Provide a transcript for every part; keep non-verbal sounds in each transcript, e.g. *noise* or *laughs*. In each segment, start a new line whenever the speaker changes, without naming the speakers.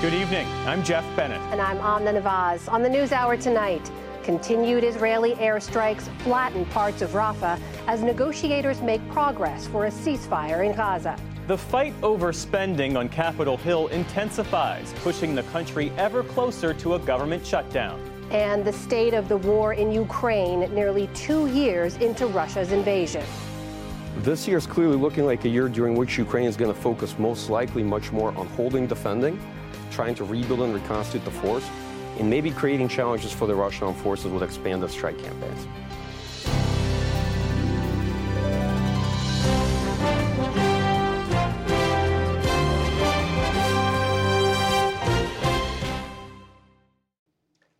Good evening. I'm Jeff Bennett.
And I'm Amna Navaz. On the News Hour tonight, continued Israeli airstrikes flatten parts of Rafah as negotiators make progress for a ceasefire in Gaza.
The fight over spending on Capitol Hill intensifies, pushing the country ever closer to a government shutdown.
And the state of the war in Ukraine nearly two years into Russia's invasion.
This year is clearly looking like a year during which Ukraine is going to focus most likely much more on holding, defending, trying to rebuild and reconstitute the force, and maybe creating challenges for the Russian armed forces with expanded strike campaigns.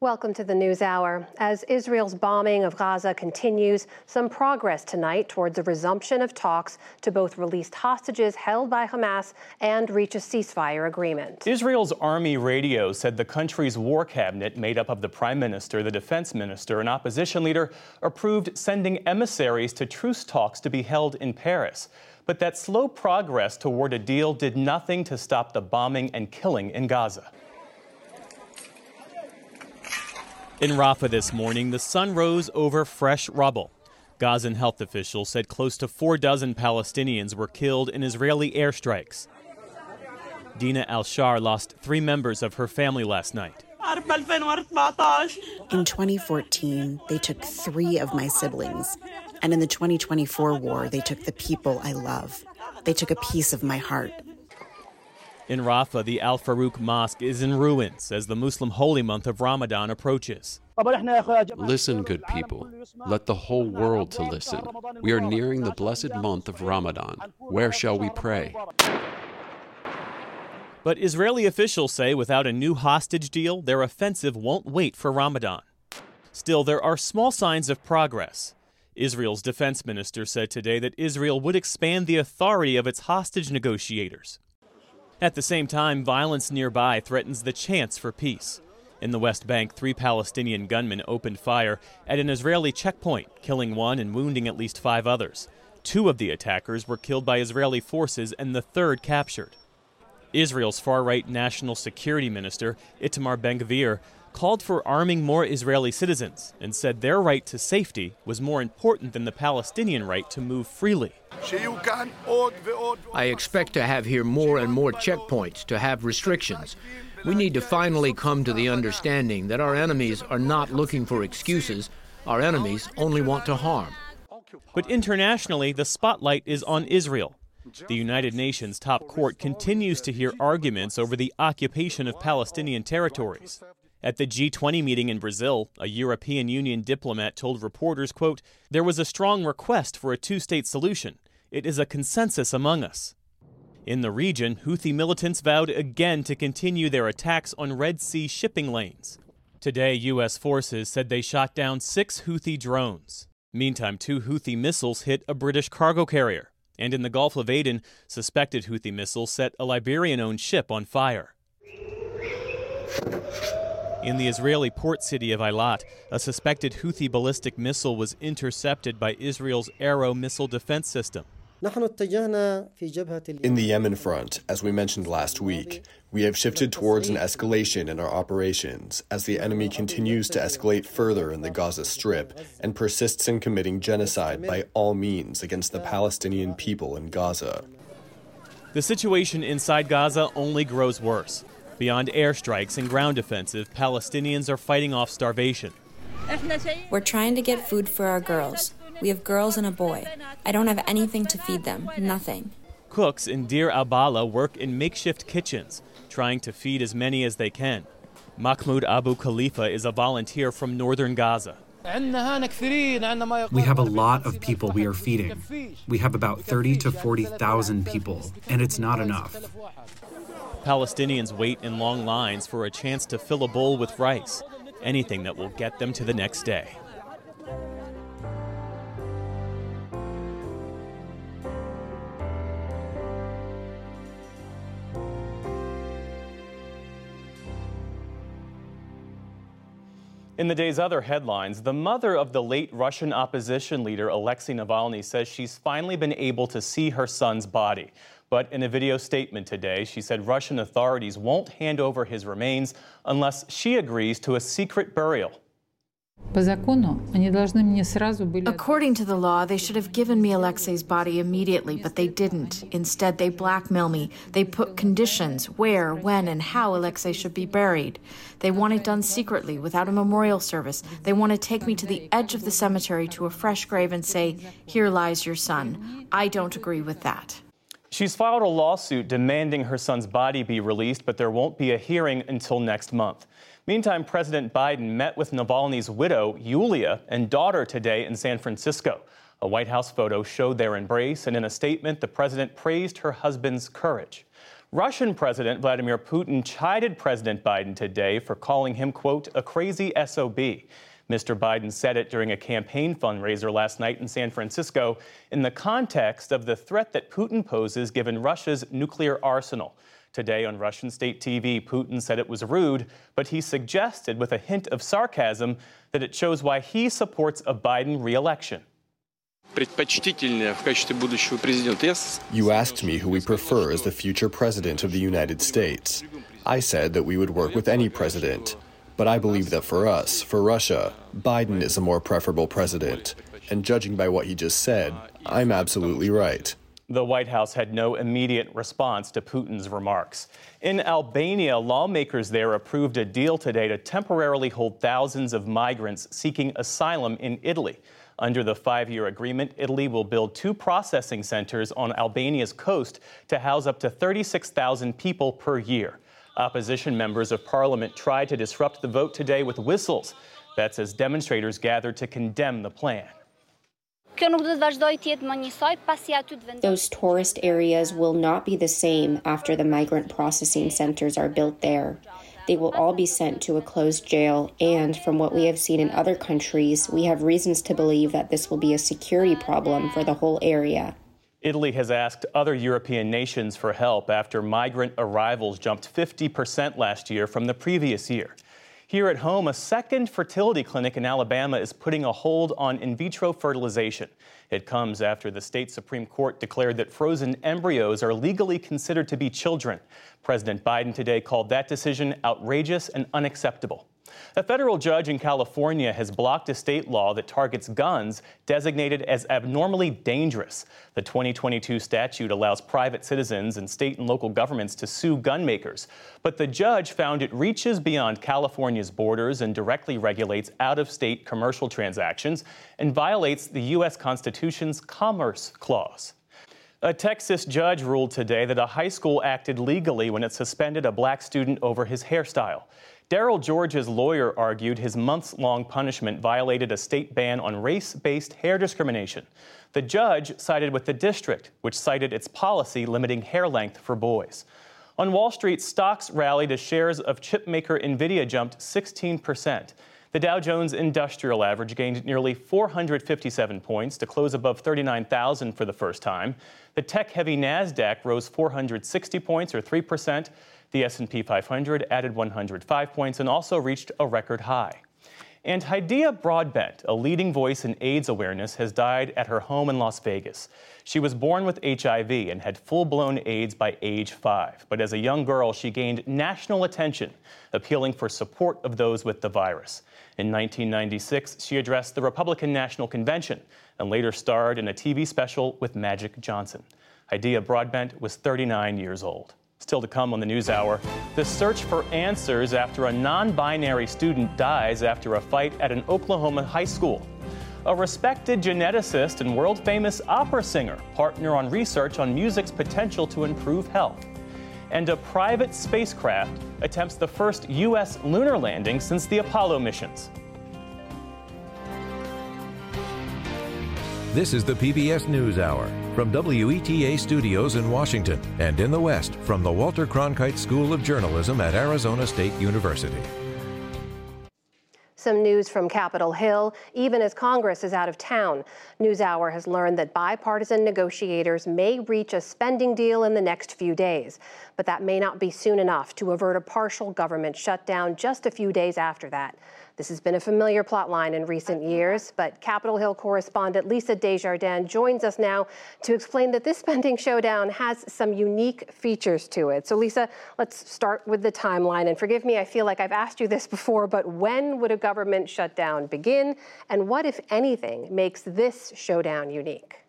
Welcome to the News Hour. As Israel's bombing of Gaza continues, some progress tonight towards a resumption of talks to both release hostages held by Hamas and reach a ceasefire agreement.
Israel's army radio said the country's war cabinet, made up of the prime minister, the defense minister, and opposition leader, approved sending emissaries to truce talks to be held in Paris. But that slow progress toward a deal did nothing to stop the bombing and killing in Gaza. In Rafah this morning, the sun rose over fresh rubble. Gazan health officials said close to four dozen Palestinians were killed in Israeli airstrikes. Dina Al Shar lost three members of her family last night.
In 2014, they took three of my siblings. And in the 2024 war, they took the people I love. They took a piece of my heart.
In Rafah, the Al Farouk Mosque is in ruins as the Muslim holy month of Ramadan approaches.
Listen, good people. Let the whole world to listen. We are nearing the blessed month of Ramadan. Where shall we pray?
But Israeli officials say without a new hostage deal, their offensive won't wait for Ramadan. Still, there are small signs of progress. Israel's defense minister said today that Israel would expand the authority of its hostage negotiators. At the same time, violence nearby threatens the chance for peace. In the West Bank, three Palestinian gunmen opened fire at an Israeli checkpoint, killing one and wounding at least five others. Two of the attackers were killed by Israeli forces and the third captured. Israel's far right national security minister, Itamar Ben Gvir, called for arming more Israeli citizens and said their right to safety was more important than the Palestinian right to move freely.
I expect to have here more and more checkpoints, to have restrictions. We need to finally come to the understanding that our enemies are not looking for excuses, our enemies only want to harm.
But internationally, the spotlight is on Israel. The United Nations top court continues to hear arguments over the occupation of Palestinian territories. At the G20 meeting in Brazil, a European Union diplomat told reporters, quote, "There was a strong request for a two-state solution. It is a consensus among us." In the region, Houthi militants vowed again to continue their attacks on Red Sea shipping lanes. Today, U.S. forces said they shot down six Houthi drones. Meantime, two Houthi missiles hit a British cargo carrier. And in the Gulf of Aden, suspected Houthi missiles set a Liberian owned ship on fire. In the Israeli port city of Eilat, a suspected Houthi ballistic missile was intercepted by Israel's Arrow missile defense system.
In the Yemen front, as we mentioned last week, we have shifted towards an escalation in our operations as the enemy continues to escalate further in the Gaza Strip and persists in committing genocide by all means against the Palestinian people in Gaza.
The situation inside Gaza only grows worse. Beyond airstrikes and ground offensive, Palestinians are fighting off starvation.
We're trying to get food for our girls. We have girls and a boy. I don't have anything to feed them, nothing.
Cooks in Deir al Balah work in makeshift kitchens, trying to feed as many as they can. Mahmoud Abu Khalifa is a volunteer from northern Gaza.
We have a lot of people we are feeding. We have about 30 to 40,000 people, and it's not enough.
Palestinians wait in long lines for a chance to fill a bowl with rice, anything that will get them to the next day. In the day's other headlines, the mother of the late Russian opposition leader Alexei Navalny says she's finally been able to see her son's body. But in a video statement today, she said Russian authorities won't hand over his remains unless she agrees to a secret burial.
According to the law, they should have given me Alexei's body immediately, but they didn't. Instead, they blackmail me. They put conditions where, when, and how Alexei should be buried. They want it done secretly, without a memorial service. They want to take me to the edge of the cemetery to a fresh grave and say, Here lies your son. I don't agree with that.
She's filed a lawsuit demanding her son's body be released, but there won't be a hearing until next month. Meantime, President Biden met with Navalny's widow, Yulia, and daughter today in San Francisco. A White House photo showed their embrace, and in a statement, the president praised her husband's courage. Russian President Vladimir Putin chided President Biden today for calling him, quote, a crazy SOB. Mr. Biden said it during a campaign fundraiser last night in San Francisco in the context of the threat that Putin poses given Russia's nuclear arsenal. Today on Russian state TV, Putin said it was rude, but he suggested with a hint of sarcasm that it shows why he supports a Biden reelection.
You asked me who we prefer as the future president of the United States. I said that we would work with any president. But I believe that for us, for Russia, Biden is a more preferable president. And judging by what he just said, I'm absolutely right.
The White House had no immediate response to Putin's remarks. In Albania, lawmakers there approved a deal today to temporarily hold thousands of migrants seeking asylum in Italy. Under the five year agreement, Italy will build two processing centers on Albania's coast to house up to 36,000 people per year. Opposition members of parliament tried to disrupt the vote today with whistles. That's as demonstrators gathered to condemn the plan.
Those tourist areas will not be the same after the migrant processing centers are built there. They will all be sent to a closed jail, and from what we have seen in other countries, we have reasons to believe that this will be a security problem for the whole area.
Italy has asked other European nations for help after migrant arrivals jumped 50% last year from the previous year. Here at home, a second fertility clinic in Alabama is putting a hold on in vitro fertilization. It comes after the state Supreme Court declared that frozen embryos are legally considered to be children. President Biden today called that decision outrageous and unacceptable. A federal judge in California has blocked a state law that targets guns designated as abnormally dangerous. The 2022 statute allows private citizens and state and local governments to sue gun makers. But the judge found it reaches beyond California's borders and directly regulates out of state commercial transactions and violates the U.S. Constitution's Commerce Clause. A Texas judge ruled today that a high school acted legally when it suspended a black student over his hairstyle. Daryl George's lawyer argued his months long punishment violated a state ban on race based hair discrimination. The judge sided with the district, which cited its policy limiting hair length for boys. On Wall Street, stocks rallied as shares of chipmaker Nvidia jumped 16%. The Dow Jones Industrial Average gained nearly 457 points to close above 39,000 for the first time. The tech-heavy Nasdaq rose 460 points or 3%. The S&P 500 added 105 points and also reached a record high. And Hydeia Broadbent, a leading voice in AIDS awareness, has died at her home in Las Vegas. She was born with HIV and had full blown AIDS by age five. But as a young girl, she gained national attention, appealing for support of those with the virus. In 1996, she addressed the Republican National Convention and later starred in a TV special with Magic Johnson. Hydeia Broadbent was 39 years old. Still to come on the News Hour, the search for answers after a non binary student dies after a fight at an Oklahoma high school. A respected geneticist and world famous opera singer partner on research on music's potential to improve health. And a private spacecraft attempts the first U.S. lunar landing since the Apollo missions.
This is the PBS NewsHour from WETA Studios in Washington and in the West from the Walter Cronkite School of Journalism at Arizona State University.
Some news from Capitol Hill, even as Congress is out of town. NewsHour has learned that bipartisan negotiators may reach a spending deal in the next few days, but that may not be soon enough to avert a partial government shutdown just a few days after that. This has been a familiar plotline in recent years, but Capitol Hill correspondent Lisa Desjardins joins us now to explain that this spending showdown has some unique features to it. So, Lisa, let's start with the timeline. And forgive me, I feel like I've asked you this before, but when would a government shutdown begin? And what, if anything, makes this showdown unique?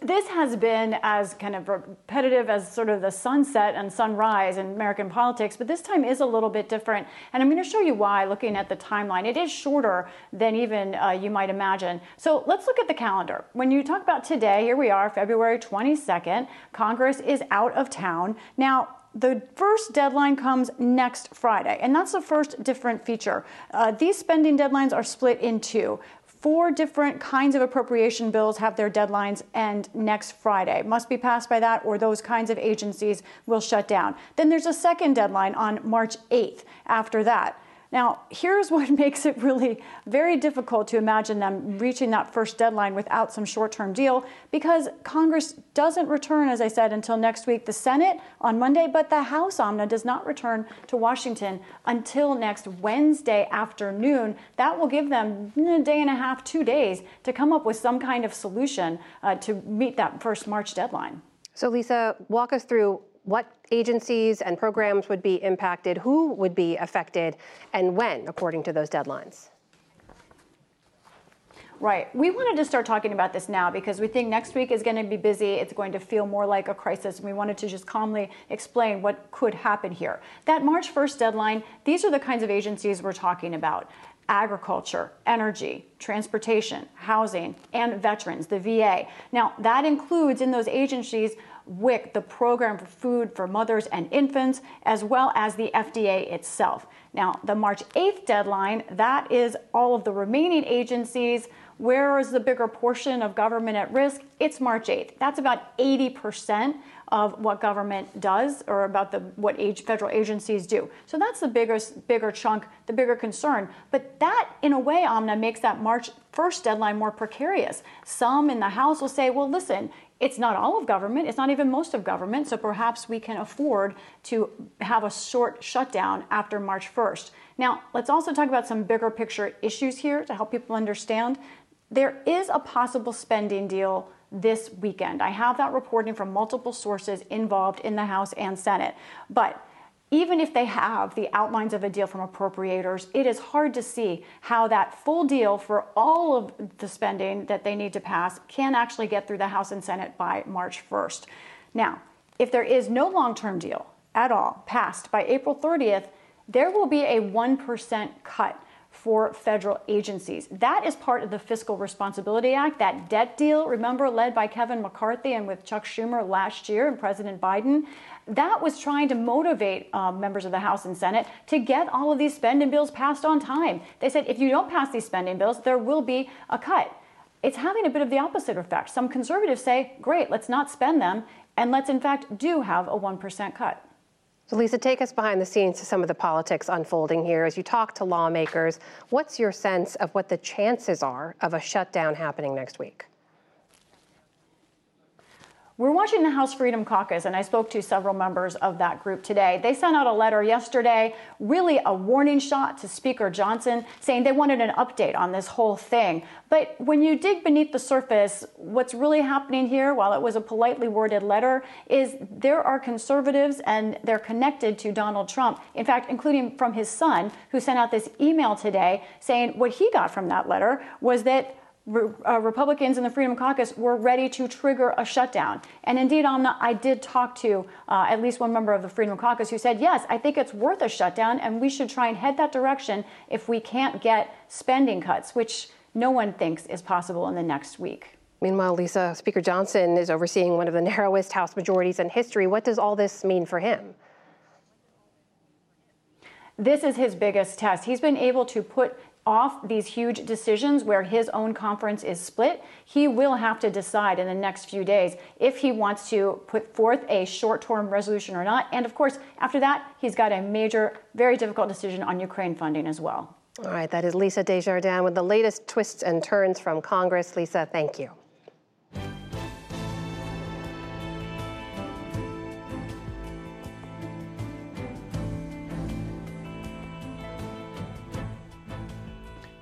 This has been as kind of repetitive as sort of the sunset and sunrise in American politics, but this time is a little bit different. And I'm going to show you why looking at the timeline. It is shorter than even uh, you might imagine. So let's look at the calendar. When you talk about today, here we are, February 22nd. Congress is out of town. Now, the first deadline comes next Friday, and that's the first different feature. Uh, these spending deadlines are split in two four different kinds of appropriation bills have their deadlines end next Friday. Must be passed by that, or those kinds of agencies will shut down. Then there's a second deadline on March 8th after that. Now, here's what *laughs* makes it really very difficult to imagine them reaching that first deadline without some short term deal because Congress doesn't return, as I said, until next week. The Senate on Monday, but the House Amna does not return to Washington until next Wednesday afternoon. That will give them a day and a half, two days to come up with some kind of solution uh, to meet that first March deadline.
So, Lisa, walk us through what agencies and programs would be impacted, who would be affected, and when, according to those deadlines?
Right. We wanted to start talking about this now because we think next week is going to be busy. It's going to feel more like a crisis. And we wanted to just calmly explain what could happen here. That March 1st deadline, these are the kinds of agencies we're talking about agriculture, energy, transportation, housing, and veterans, the VA. Now, that includes in those agencies WIC, the Program for Food for Mothers and Infants, as well as the FDA itself. Now, the March 8th deadline, that is all of the remaining agencies. Where is the bigger portion of government at risk? It's March 8th. That's about 80% of what government does or about the what age, federal agencies do. So that's the biggest bigger chunk, the bigger concern. But that in a way Amna makes that March 1st deadline more precarious. Some in the House will say, "Well, listen, it's not all of government, it's not even most of government, so perhaps we can afford to have a short shutdown after March 1st. Now, let's also talk about some bigger picture issues here to help people understand. There is a possible spending deal this weekend. I have that reporting from multiple sources involved in the House and Senate. But even if they have the outlines of a deal from appropriators, it is hard to see how that full deal for all of the spending that they need to pass can actually get through the House and Senate by March 1st. Now, if there is no long term deal at all passed by April 30th, there will be a 1% cut for federal agencies. That is part of the Fiscal Responsibility Act, that debt deal, remember, led by Kevin McCarthy and with Chuck Schumer last year and President Biden that was trying to motivate um, members of the House and Senate to get all of these spending bills passed on time. They said if you don't pass these spending bills, there will be a cut. It's having a bit of the opposite effect. Some conservatives say, great, let's not spend them, and let's in fact do have a 1% cut.
So, Lisa, take us behind the scenes to some of the politics unfolding here. As you talk to lawmakers, what's your sense of what the chances are of a shutdown happening next week?
We're watching the House Freedom Caucus, and I spoke to several members of that group today. They sent out a letter yesterday, really a warning shot to Speaker Johnson, saying they wanted an update on this whole thing. But when you dig beneath the surface, what's really happening here, while it was a politely worded letter, is there are conservatives and they're connected to Donald Trump. In fact, including from his son, who sent out this email today saying what he got from that letter was that uh, Republicans in the Freedom Caucus were ready to trigger a shutdown. And indeed, Amna, I did talk to uh, at least one member of the Freedom Caucus who said, yes, I think it's worth a shutdown, and we should try and head that direction if we can't get spending cuts, which no one thinks is possible in the next week.
Meanwhile, Lisa, Speaker Johnson is overseeing one of the *laughs* narrowest House majorities in history. What does all this mean for him?
This is his biggest test. He's been able to put off these huge decisions where his own conference is split, he will have to decide in the next few days if he wants to put forth a short term resolution or not. And of course, after that, he's got a major, very difficult decision on Ukraine funding as well.
All right, that is Lisa Desjardins with the latest twists and turns from Congress. Lisa, thank you.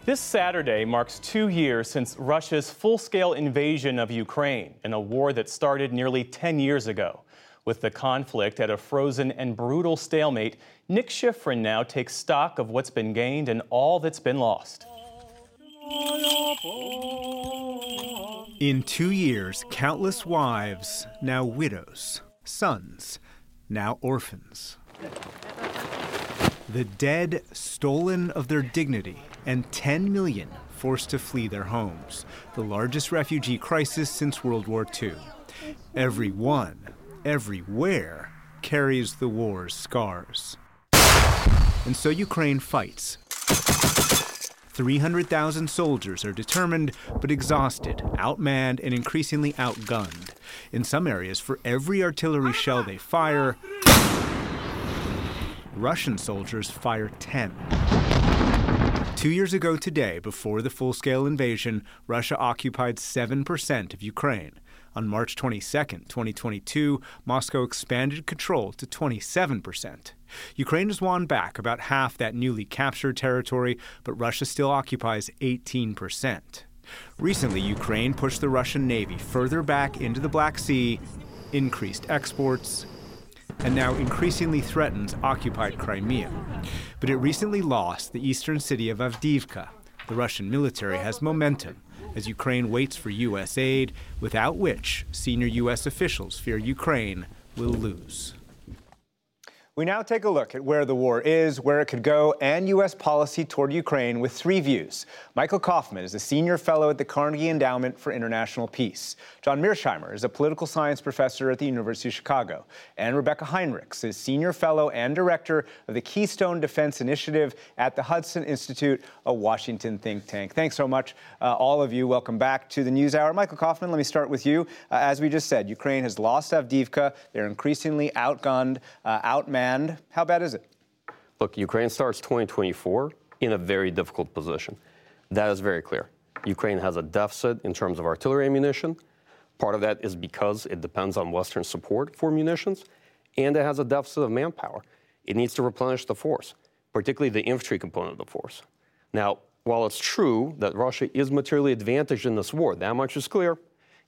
This Saturday marks two years since Russia's full scale invasion of Ukraine in a war that started nearly 10 years ago. With the conflict at a frozen and brutal stalemate, Nick Schifrin now takes stock of what's been gained and all that's been lost.
In two years, countless wives, now widows, sons, now orphans. The dead stolen of their dignity, and 10 million forced to flee their homes, the largest refugee crisis since World War II. Everyone, everywhere, carries the war's scars. And so Ukraine fights. 300,000 soldiers are determined but exhausted, outmanned, and increasingly outgunned. In some areas, for every artillery shell they fire, Russian soldiers fire 10. Two years ago today, before the full scale invasion, Russia occupied 7% of Ukraine. On March 22, 2022, Moscow expanded control to 27%. Ukraine has won back about half that newly captured territory, but Russia still occupies 18%. Recently, Ukraine pushed the Russian Navy further back into the Black Sea, increased exports, and now increasingly threatens occupied Crimea. But it recently lost the eastern city of Avdiivka. The Russian military has momentum as Ukraine waits for U.S. aid, without which senior U.S. officials fear Ukraine will lose.
We now take a look at where the war is, where it could go, and U.S. policy toward Ukraine with three views. Michael Kofman is a senior fellow at the Carnegie Endowment for International Peace. John Mearsheimer is a political science professor at the University of Chicago. And Rebecca Heinrichs is senior fellow and director of the Keystone Defense Initiative at the Hudson Institute, a Washington think tank. Thanks so much, uh, all of you. Welcome back to the NewsHour. Michael Kofman, let me start with you. Uh, as we just said, Ukraine has lost Avdiivka. They're increasingly outgunned, uh, outmanned and how bad is it?
Look, Ukraine starts 2024 in a very difficult position. That is very clear. Ukraine has a deficit in terms of artillery ammunition. Part of that is because it depends on Western support for munitions, and it has a deficit of manpower. It needs to replenish the force, particularly the infantry component of the force. Now, while it's true that Russia is materially advantaged in this war, that much is clear.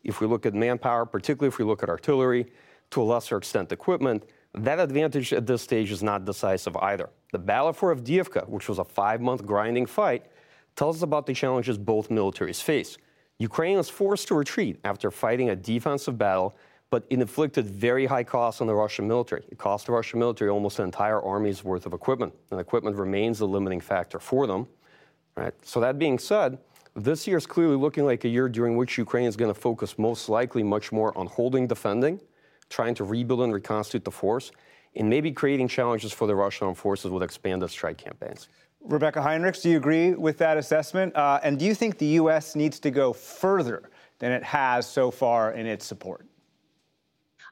If we look at manpower, particularly if we look at artillery, to a lesser extent equipment, that advantage at this stage is not decisive either. The battle for Avdiivka, which was a five month grinding fight, tells us about the challenges both militaries face. Ukraine was forced to retreat after fighting a defensive battle, but it inflicted very high costs on the Russian military. It cost the Russian military almost an entire army's worth of equipment, and equipment remains the limiting factor for them. Right? So, that being said, this year is clearly looking like a year during which Ukraine is going to focus most likely much more on holding, defending, trying to rebuild and reconstitute the force, and maybe creating challenges for the Russian armed forces with expanded strike campaigns.
Rebecca Heinrichs, do you agree with that assessment? Uh, and do you think the U.S. needs to go further than it has so far in its support?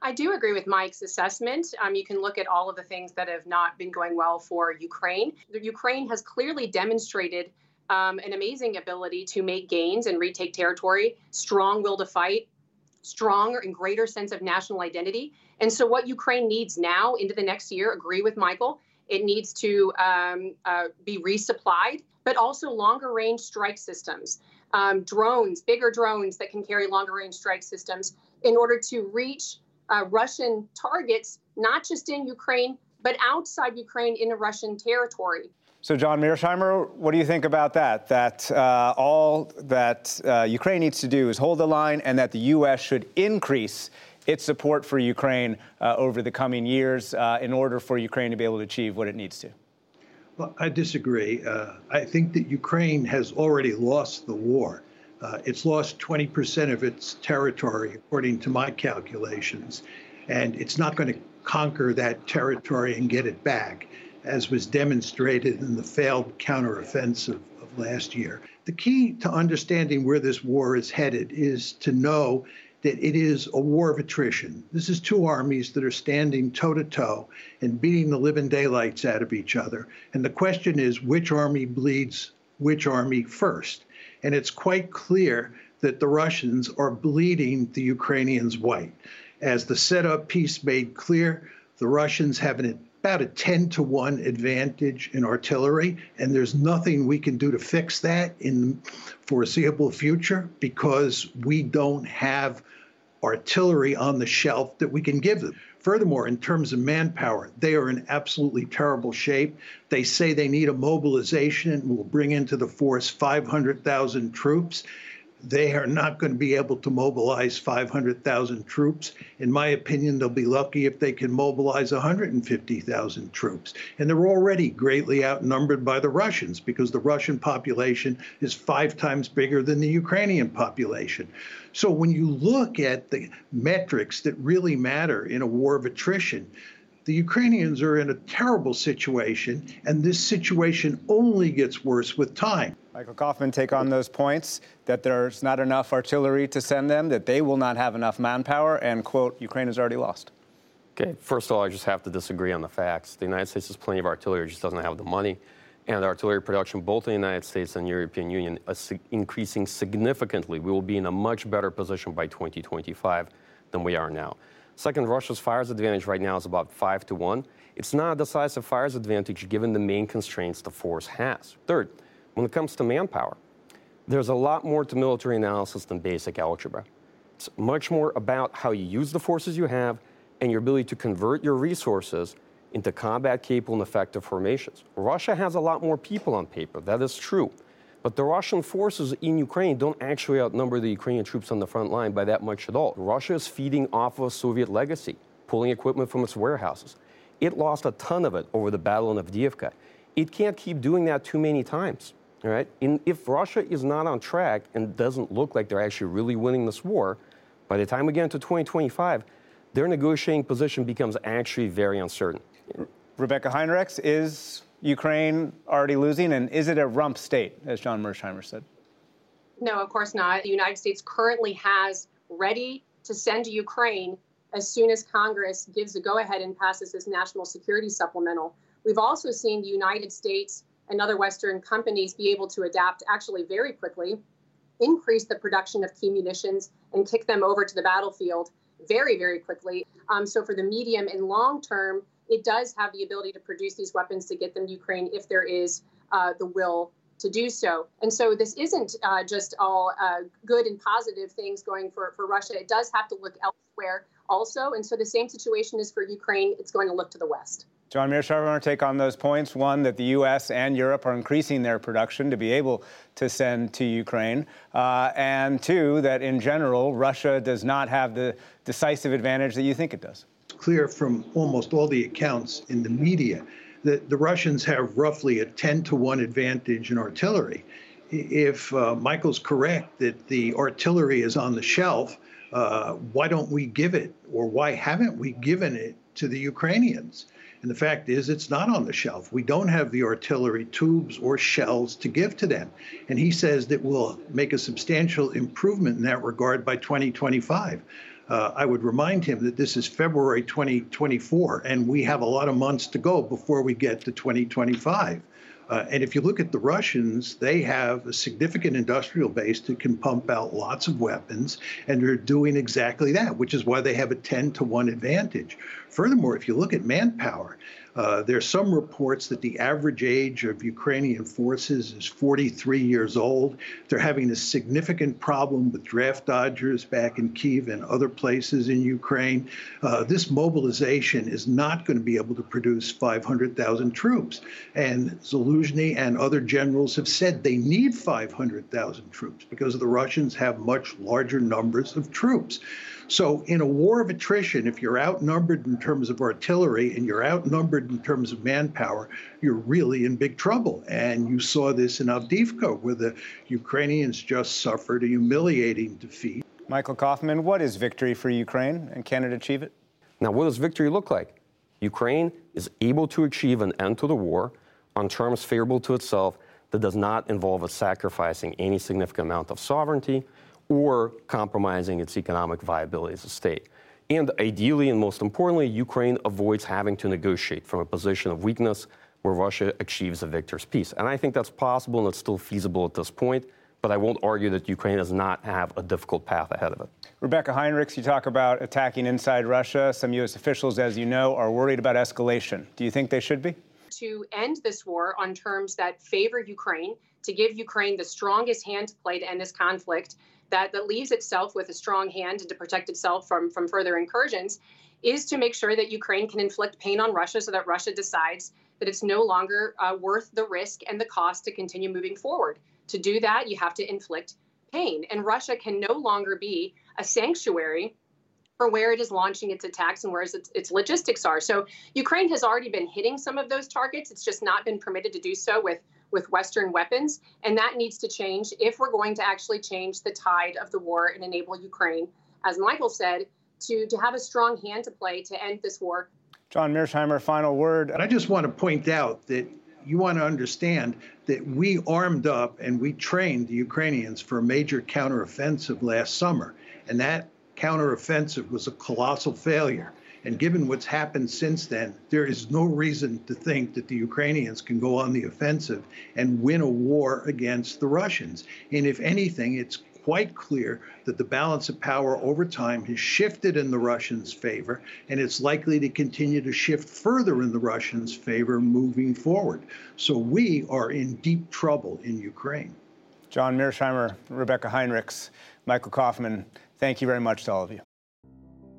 I do agree with Mike's assessment. Um, you can look at all of the things that have not been going well for Ukraine. The Ukraine has clearly demonstrated um, an amazing ability to make gains and retake territory, strong will to fight, stronger and greater sense of national identity. And so, what Ukraine needs now into the next year, agree with Michael, it needs to um, uh, be resupplied, but also longer range strike systems, um, drones, bigger drones that can carry longer range strike systems in order to reach uh, Russian targets, not just in Ukraine, but outside Ukraine into Russian territory.
So, John Mearsheimer, what do you think about that? That uh, all that uh, Ukraine needs to do is hold the line, and that the U.S. should increase its support for Ukraine uh, over the coming years uh, in order for Ukraine to be able to achieve what it needs to?
Well, I disagree. Uh, I think that Ukraine has already lost the war. Uh, it's lost 20% of its territory, according to my calculations, and it's not going to conquer that territory and get it back as was demonstrated in the failed counteroffensive of last year. The key to understanding where this war is headed is to know that it is a war of attrition. This is two armies that are standing toe to toe and beating the living daylights out of each other. And the question is which army bleeds which army first? And it's quite clear that the Russians are bleeding the Ukrainians white. As the setup piece made clear, the Russians have an about a 10 to 1 advantage in artillery, and there's nothing we can do to fix that in the foreseeable future because we don't have artillery on the shelf that we can give them. Furthermore, in terms of manpower, they are in absolutely terrible shape. They say they need a mobilization and will bring into the force 500,000 troops they are not going to be able to mobilize 500,000 troops. In my opinion, they'll be lucky if they can mobilize 150,000 troops. And they're already greatly outnumbered by the Russians because the Russian population is five times bigger than the Ukrainian population. So when you look at the metrics that really matter in a war of attrition, the Ukrainians are in a terrible situation, and this situation only gets worse with time.
Michael Kofman take on those points that there's not enough artillery to send them, that they will not have enough manpower, and, quote, Ukraine has already lost.
Okay, first of all, I just have to disagree on the facts. The United States has plenty of artillery, just doesn't have the money. And artillery production, both in the United States and European Union, uh, is increasing significantly. We will be in a much better position by 2025 than we are now. Second, Russia's fires advantage right now is about five to one. It's not a decisive fires advantage given the main constraints the force has. Third, when it comes to manpower, there's a lot more to military analysis than basic algebra. It's much more about how you use the forces you have and your ability to convert your resources into combat capable and effective formations. Russia has a lot more people on paper, that is true. But the Russian forces in Ukraine don't actually outnumber the Ukrainian troops on the front line by that much at all. Russia is feeding off of a Soviet legacy, pulling equipment from its warehouses. It lost a ton of it over the battle in Avdiivka. It can't keep doing that too many times. All right? In, if Russia is not on track and doesn't look like they're actually really winning this war, by the time we get into 2025, their negotiating position becomes actually very uncertain.
Rebecca Heinrichs, is Ukraine already losing? And is it a rump state, as John Mearsheimer said?
No, of course not. The United States currently has ready to send to Ukraine as soon as Congress gives a go ahead and passes this national security supplemental. We've also seen the United States and other Western companies be able to adapt actually very quickly, increase the production of key munitions, and kick them over to the battlefield very, very quickly. Um, so, for the medium and long term, it does have the ability to produce these weapons to get them to Ukraine if there is uh, the will to do so. And so this isn't uh, just all uh, good and positive things going for, for Russia. It does have to look elsewhere also. And so the same situation is for Ukraine. It's going to look to the West.
John Mearsheimer, I take on those points. One, that the U.S. and Europe are increasing their production to be able to send to Ukraine. Uh, and two, that in general, Russia does not have the decisive advantage that you think it does
clear from almost all the accounts in the media that the Russians have roughly a 10 to 1 advantage in artillery. If uh, Michael's correct that the artillery is on the shelf, uh, why don't we give it, or why haven't we given it to the Ukrainians? And the fact is, it's not on the shelf. We don't have the artillery tubes or shells to give to them. And he says that we'll make a substantial improvement in that regard by 2025 uh, I would remind him that this is February 2024, and we have a lot of months to go before we get to 2025. Uh, and if you look at the Russians, they have a significant industrial base that can pump out lots of weapons, and they're doing exactly that, which is why they have a 10 to 1 advantage. Furthermore, if you look at manpower, uh, there are some reports that the average age of Ukrainian forces is 43 years old. They're having a significant problem with draft dodgers back in Kiev and other places in Ukraine. Uh, this mobilization is not going to be able to produce 500,000 troops. And Zaluzhny and other generals have said they need 500,000 troops because the Russians have much larger numbers of troops. So, in a war of attrition, if you're outnumbered in terms of artillery and you're outnumbered in terms of manpower, you're really in big trouble. And you saw this in Avdiivka, where the Ukrainians just suffered a humiliating defeat.
Michael Kofman, what is victory for Ukraine, and can it achieve it?
Now, what does victory look like? Ukraine is able to achieve an end to the war on terms favorable to itself that does not involve a sacrificing any significant amount of sovereignty or compromising its economic viability as a state. And ideally, and most importantly, Ukraine avoids having to negotiate from a position of weakness where Russia achieves a victor's peace. And I think that's possible and it's still feasible at this point, but but I won't argue that Ukraine does not have a difficult path ahead of it.
Rebecca Heinrichs, you talk about attacking inside Russia. Some U.S. officials, as you know, are worried about escalation. Do you think they should be?
To end this war on terms that favor Ukraine, to give Ukraine the strongest hand to play to end this conflict, that, that leaves itself with a strong hand and to protect itself from, from further incursions, is to make sure that Ukraine can inflict pain on Russia so that Russia decides that it's no longer uh, worth the risk and the cost to continue moving forward. To do that, you have to inflict pain. And Russia can no longer be a sanctuary for where it is launching its attacks and where its, its logistics are. So Ukraine has already been hitting some of those targets. It's just not been permitted to do so with with Western weapons. And that needs to change if we're going to actually change the tide of the war and enable Ukraine, as Michael said, to, to have a strong hand to play to end this war.
John Mearsheimer, final word.
I just want to point out that you want to understand that we armed up and we trained the Ukrainians for a major counteroffensive last summer. And that counteroffensive was a colossal failure. And given what's happened since then, there is no reason to think that the Ukrainians can go on the offensive and win a war against the Russians. And if anything, it's quite clear that the balance of power over time has shifted in the Russians' favor, and it's likely to continue to shift further in the Russians' favor moving forward. So we are in deep trouble in Ukraine.
John Mearsheimer, Rebecca Heinrichs, Michael Kofman, thank you very much to all of you.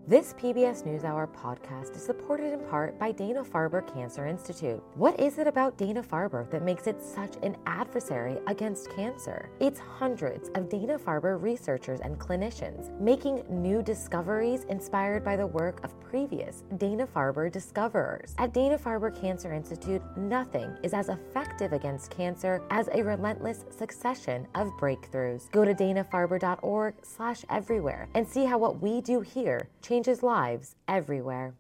This PBS NewsHour podcast is supported in part by Dana Farber Cancer Institute. What is it about Dana Farber that makes it such an adversary against cancer? It's hundreds of Dana Farber researchers and clinicians making new discoveries inspired by the work of previous Dana Farber discoverers. At Dana Farber Cancer Institute, nothing is as effective against cancer as a relentless succession of breakthroughs. Go to danafarber.org/everywhere and see how what we do here changes changes lives everywhere.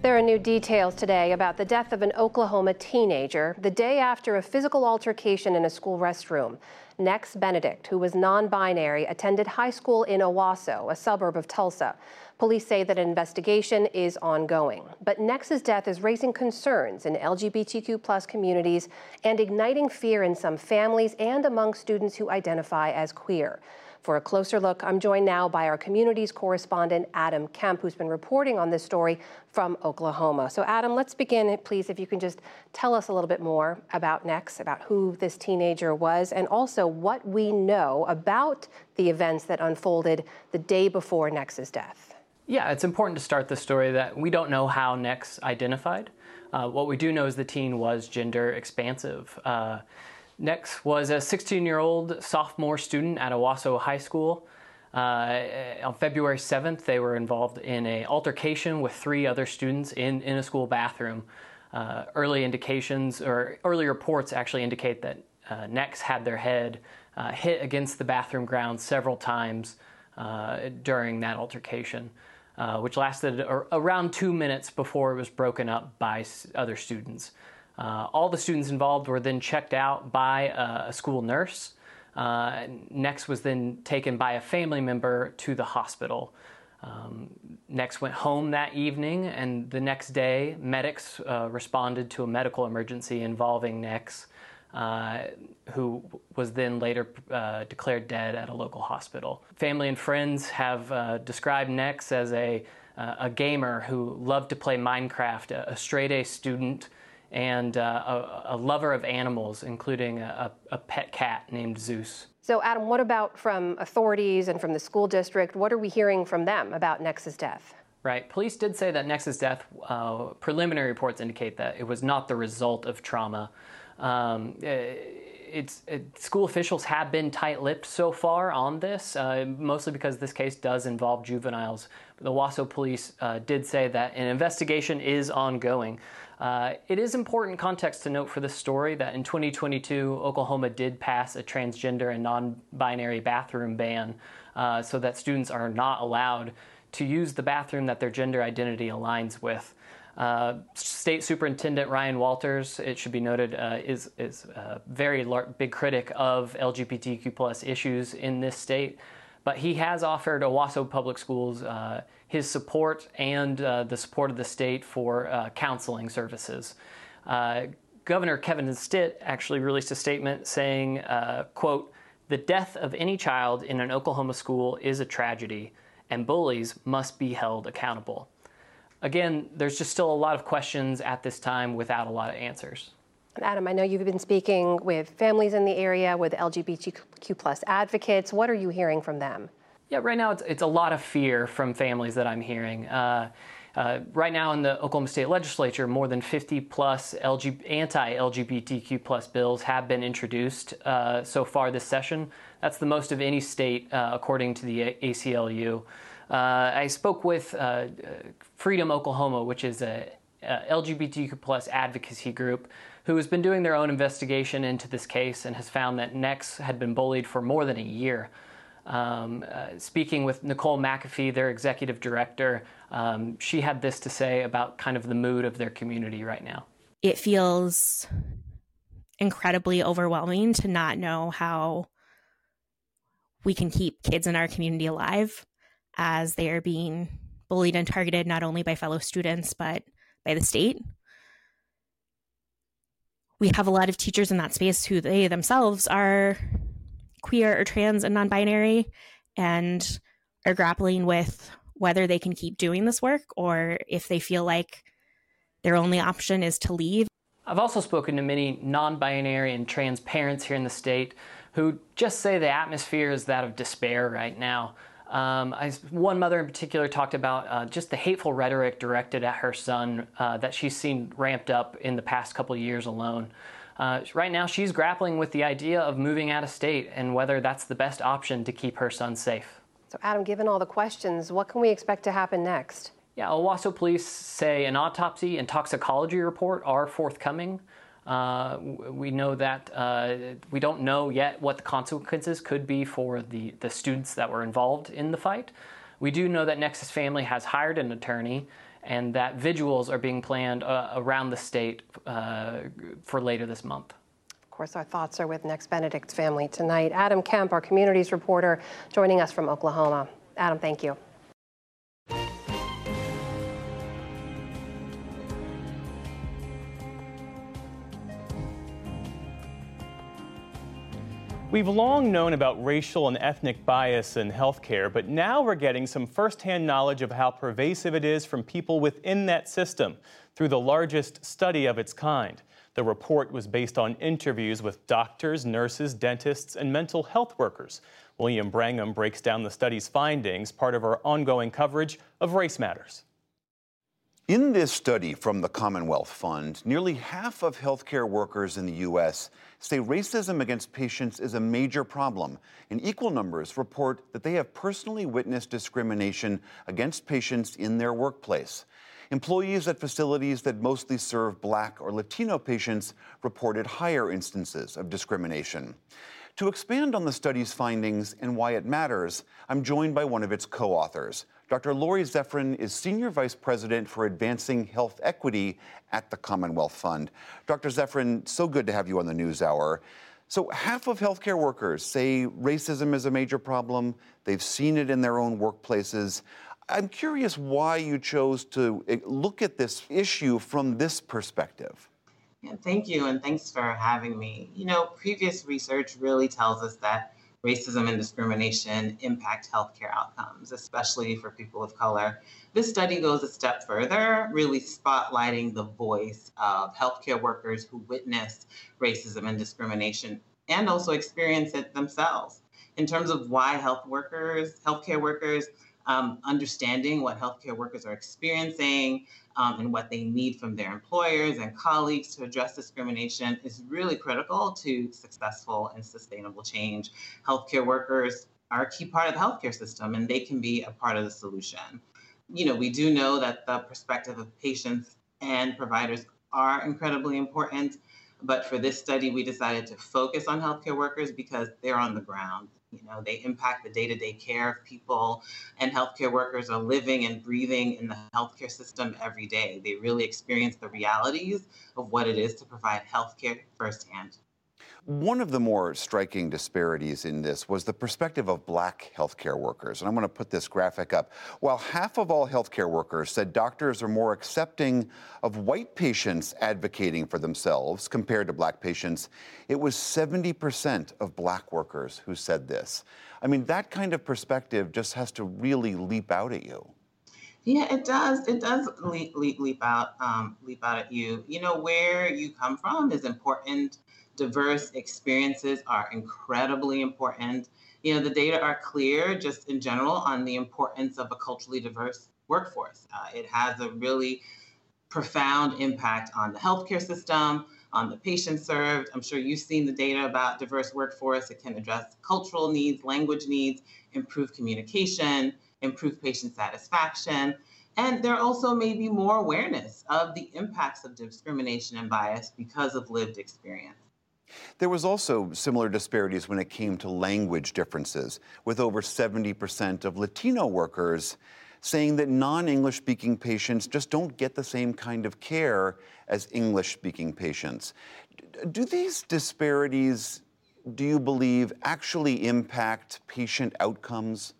There are new details today about the death of an Oklahoma teenager the day after a physical altercation in a school restroom. Nex Benedict, who was non binary, attended high school in Owasso, a suburb of Tulsa. Police say that an investigation is ongoing. But Nex's death is raising concerns in LGBTQ plus communities and igniting fear in some families and among students who identify as queer. For a closer look, I'm joined now by our communities correspondent, Adam Kemp, who's been reporting on this story from Oklahoma. So, Adam, let's begin, please, if you can just tell us a little bit more about Nex, about who this teenager was, and also what we know about the events that unfolded the day before Nex's death.
Yeah, it's important to start the story that we don't know how Nex identified. Uh, what we do know is the teen was gender expansive. Uh, Nex was a 16 year old sophomore student at Owasso High School. Uh, on February 7th, they were involved in an altercation with three other students in, in a school bathroom. Uh, early indications or early reports actually indicate that uh, Nex had their head uh, hit against the bathroom ground several times during that altercation uh, which lasted around two minutes before it was broken up by other students. Uh, all the students involved were then checked out by a, a school nurse. Uh, Nex was then taken by a family member to the hospital. Um, Nex went home that evening, and the next day, medics uh, responded to a medical emergency involving Nex. Uh, who was then later uh, declared dead at a local hospital. Family and friends have uh, described Nex as a, a gamer who loved to play Minecraft, a, a straight A student, and uh, a, a, lover of animals, including a, a pet cat named Zeus.
So, Adam, what about from authorities and from the school district? What are we hearing from them about Nex's death?
Right. Police did say that Nex's death, uh, preliminary reports indicate that it was not the result of trauma. Um, eh, it's it, school officials have been tight-lipped so far on this, uh, mostly because this case does involve juveniles. The Owasso police uh, did say that an investigation is ongoing. Uh, it is important context to note for this story that in 2022, Oklahoma did pass a transgender and non-binary bathroom ban, uh, so that students are not allowed to use the bathroom that their gender identity aligns with. Uh, State Superintendent Ryan Walters, it should be noted, uh, is is a very big critic of LGBTQ plus issues in this state. But he has offered Owasso Public Schools uh, his support and uh, the support of the state for uh, counseling services. Uh, Governor Kevin Stitt actually released a statement saying, uh, quote, the death of any child in an Oklahoma school is a tragedy, and bullies must be held accountable. Again, there's just still a lot of questions at this time without a lot of answers.
Adam, I know you've been speaking with families in the area, with LGBTQ plus advocates. What are you hearing from them?
Yeah, right now it's, it's a lot of fear from families that I'm hearing. Uh, uh, right now in the Oklahoma State Legislature, more than 50 plus LG, anti-LGBTQ plus bills have been introduced uh, so far this session. That's the most of any state, uh, according to the ACLU. Uh, I spoke with uh, Freedom Oklahoma, which is a, a LGBTQ plus advocacy group who has been doing their own investigation into this case and has found that Nex had been bullied for more than a year. Um, uh, speaking with Nicole McAfee, their executive director, um, she had this to say about kind of the mood of their community right now.
It feels incredibly overwhelming to not know how we can keep kids in our community alive as they are being bullied and targeted not only by fellow students but by the state we have a lot of teachers in that space who they themselves are queer or trans and non-binary and are grappling with whether they can keep doing this work or if they feel like their only option is to leave.
I've also spoken to many non-binary and trans parents here in the state who just say the atmosphere is that of despair right now. Um, I, one mother in particular talked about uh, just the hateful rhetoric directed at her son uh, that she's seen ramped up in the past couple years alone. Uh, right now, she's grappling with the idea of moving out of state and whether that's the best option to keep her son safe.
So, Adam, given all the questions, what can we expect to happen next?
Yeah, Owasso police say an autopsy and toxicology report are forthcoming. Uh, we know that uh, we don't know yet what the consequences could be for the, the students that were involved in the fight. We do know that Nex's family has hired an attorney and that vigils are being planned uh, around the state uh, for later this month.
Of course, our thoughts are with Nex Benedict's family tonight. Adam Kemp, our communities reporter, joining us from Oklahoma. Adam, thank you.
We've long known about racial and ethnic bias in healthcare, but now we're getting some firsthand knowledge of how pervasive it is from people within that system through the largest study of its kind. The report was based on interviews with doctors, nurses, dentists, and mental health workers. William Brangham breaks down the study's findings, part of our ongoing coverage of Race Matters.
In this study from the Commonwealth Fund, nearly half of healthcare workers in the U.S. say racism against patients is a major problem, and equal numbers report that they have personally witnessed discrimination against patients in their workplace. Employees at facilities that mostly serve Black or Latino patients reported higher instances of discrimination. To expand on the study's findings and why it matters, I'm joined by one of its co authors. Dr. Laurie Zephyrin is Senior Vice President for Advancing Health Equity at the Commonwealth Fund. Dr. Zephyrin, so good to have you on the News Hour. So, half of healthcare workers say racism is a major problem. They've seen it in their own workplaces. I'm curious why you chose to eh, look at this issue from this perspective.
Yeah, thank you, and thanks for having me. You know, previous research really tells us that racism and discrimination impact healthcare outcomes, especially for people of color. This study goes a step further, really spotlighting the voice of healthcare workers who witness racism and discrimination and also experience it themselves. In terms of why health workers, healthcare workers, um, understanding what healthcare workers are experiencing, um, and what they need from their employers and colleagues to address discrimination is really critical to successful and sustainable change. Healthcare workers are a key part of the healthcare system and they can be a part of the solution. You know, we do know that the perspective of patients and providers are incredibly important, but for this study, we decided to focus on healthcare workers because they're on the ground. You know, they impact the day to day care of people, and healthcare workers are living and breathing in the healthcare system every day. They really experience the realities of what it is to provide healthcare firsthand.
One of the more striking disparities in this was the perspective of black healthcare workers. And I'm going to put this graphic up. While half of all healthcare workers said doctors are more accepting of white patients advocating for themselves compared to black patients, it was 70% of black workers who said this. I mean, that kind of perspective just has to really leap out at you.
Yeah, it does. It does leap, leap, leap out, um, leap out at you. You know, where you come from is important diverse experiences are incredibly important. You know, the data are clear just in general on the importance of a culturally diverse workforce. Uh, it has a really profound impact on the healthcare system, on the patients served. I'm sure you've seen the data about diverse workforce. It can address cultural needs, language needs, improve communication, improve patient satisfaction. And there also may be more awareness of the impacts of discrimination and bias because of lived experience.
There was also similar disparities when it came to language differences, with over 70% of Latino workers saying that non English speaking patients just don't get the same kind of care as English speaking patients. Do these disparities, do you believe, actually impact patient outcomes?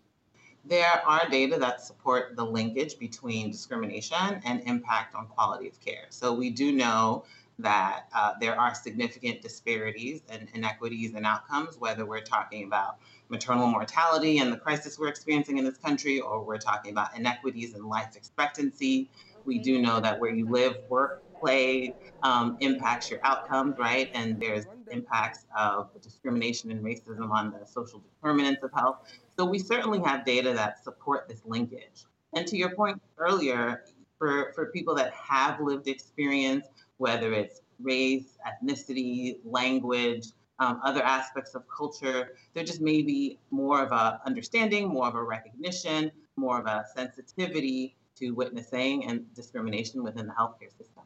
There are data that support the linkage between discrimination and impact on quality of care. So we do know that uh, there are significant disparities and inequities in outcomes, whether we're talking about maternal mortality and the crisis we're experiencing in this country, or we're talking about inequities in life expectancy. We do know that where you live, work, play um, impacts your outcomes, right? And there's impacts of discrimination and racism on the social determinants of health. So we certainly have data that support this linkage. And to your point earlier, for, for people that have lived experience, whether it's race, ethnicity, language, um, other aspects of culture. There just may be more of a understanding, more of a recognition, more of a sensitivity to witnessing and discrimination within the healthcare system.